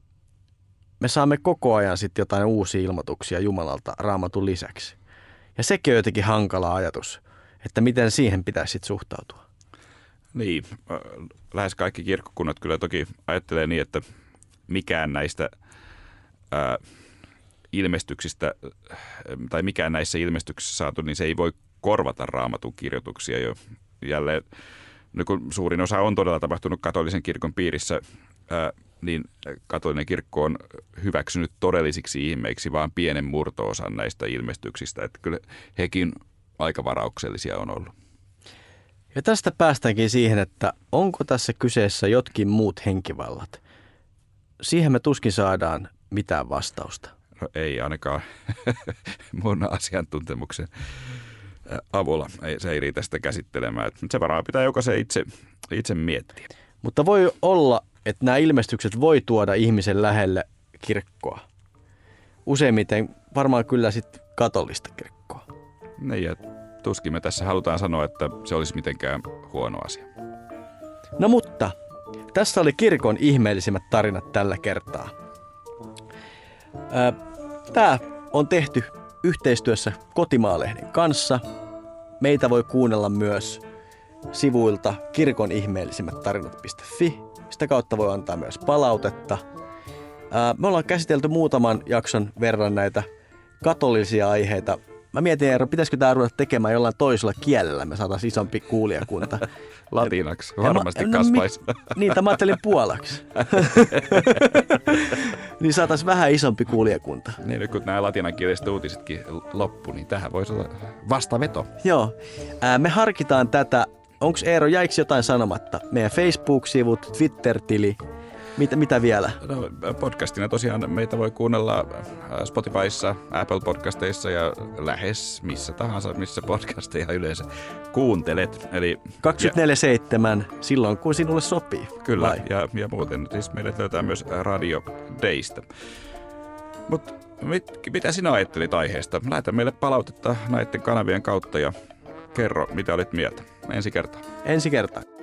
me saamme koko ajan sitten jotain uusia ilmoituksia Jumalalta raamatun lisäksi. Ja sekin on jotenkin hankala ajatus, että miten siihen pitäisi sitten suhtautua. Niin, lähes kaikki kirkkokunnat kyllä toki ajattelee niin, että mikään näistä ää, ilmestyksistä tai mikään näissä ilmestyksissä saatu, niin se ei voi korvata raamatun kirjoituksia jo jälleen. No kun suurin osa on todella tapahtunut katolisen kirkon piirissä, ää, niin katolinen kirkko on hyväksynyt todellisiksi ihmeiksi vaan pienen murtoosan näistä ilmestyksistä. Että kyllä hekin aika varauksellisia on ollut. Ja tästä päästäänkin siihen, että onko tässä kyseessä jotkin muut henkivallat. Siihen me tuskin saadaan mitään vastausta. No ei ainakaan mun asiantuntemuksen avulla. Ei, se ei riitä sitä käsittelemään. Se varaa pitää jokaisen itse, itse miettiä. Mutta voi olla, että nämä ilmestykset voi tuoda ihmisen lähelle kirkkoa. Useimmiten varmaan kyllä sitten katolista kirkkoa. Niin ja tuskin me tässä halutaan sanoa, että se olisi mitenkään huono asia. No mutta, tässä oli kirkon ihmeellisimmät tarinat tällä kertaa. Tämä on tehty yhteistyössä Kotimaalehden kanssa. Meitä voi kuunnella myös sivuilta kirkon ihmeellisimmät tarinat.fi. Sitä kautta voi antaa myös palautetta. Me ollaan käsitelty muutaman jakson verran näitä katolisia aiheita Mä mietin, Eero, pitäisikö tämä ruveta tekemään jollain toisella kielellä, me saataisiin isompi kuulijakunta. Latinaksi, varmasti ja mä, kasvaisi. No, mi, niin, mä ajattelin puolaksi. niin saataisiin vähän isompi kuulijakunta. Niin, nyt kun nämä latinankieliset uutisetkin loppu, niin tähän voisi olla vastaveto. Joo, me harkitaan tätä. Onko Eero, jäikö jotain sanomatta? Meidän Facebook-sivut, Twitter-tili, mitä, mitä vielä? No, podcastina tosiaan meitä voi kuunnella äh, Spotifyssa, Apple Podcasteissa ja lähes missä tahansa, missä podcasteja yleensä kuuntelet. Eli, 24-7 silloin, kun sinulle sopii. Kyllä, ja, ja muuten siis meidät löytää myös Radio Daystä. Mutta mit, mitä sinä ajattelit aiheesta? Lähetä meille palautetta näiden kanavien kautta ja kerro, mitä olit mieltä. Ensi kertaa. Ensi kertaa.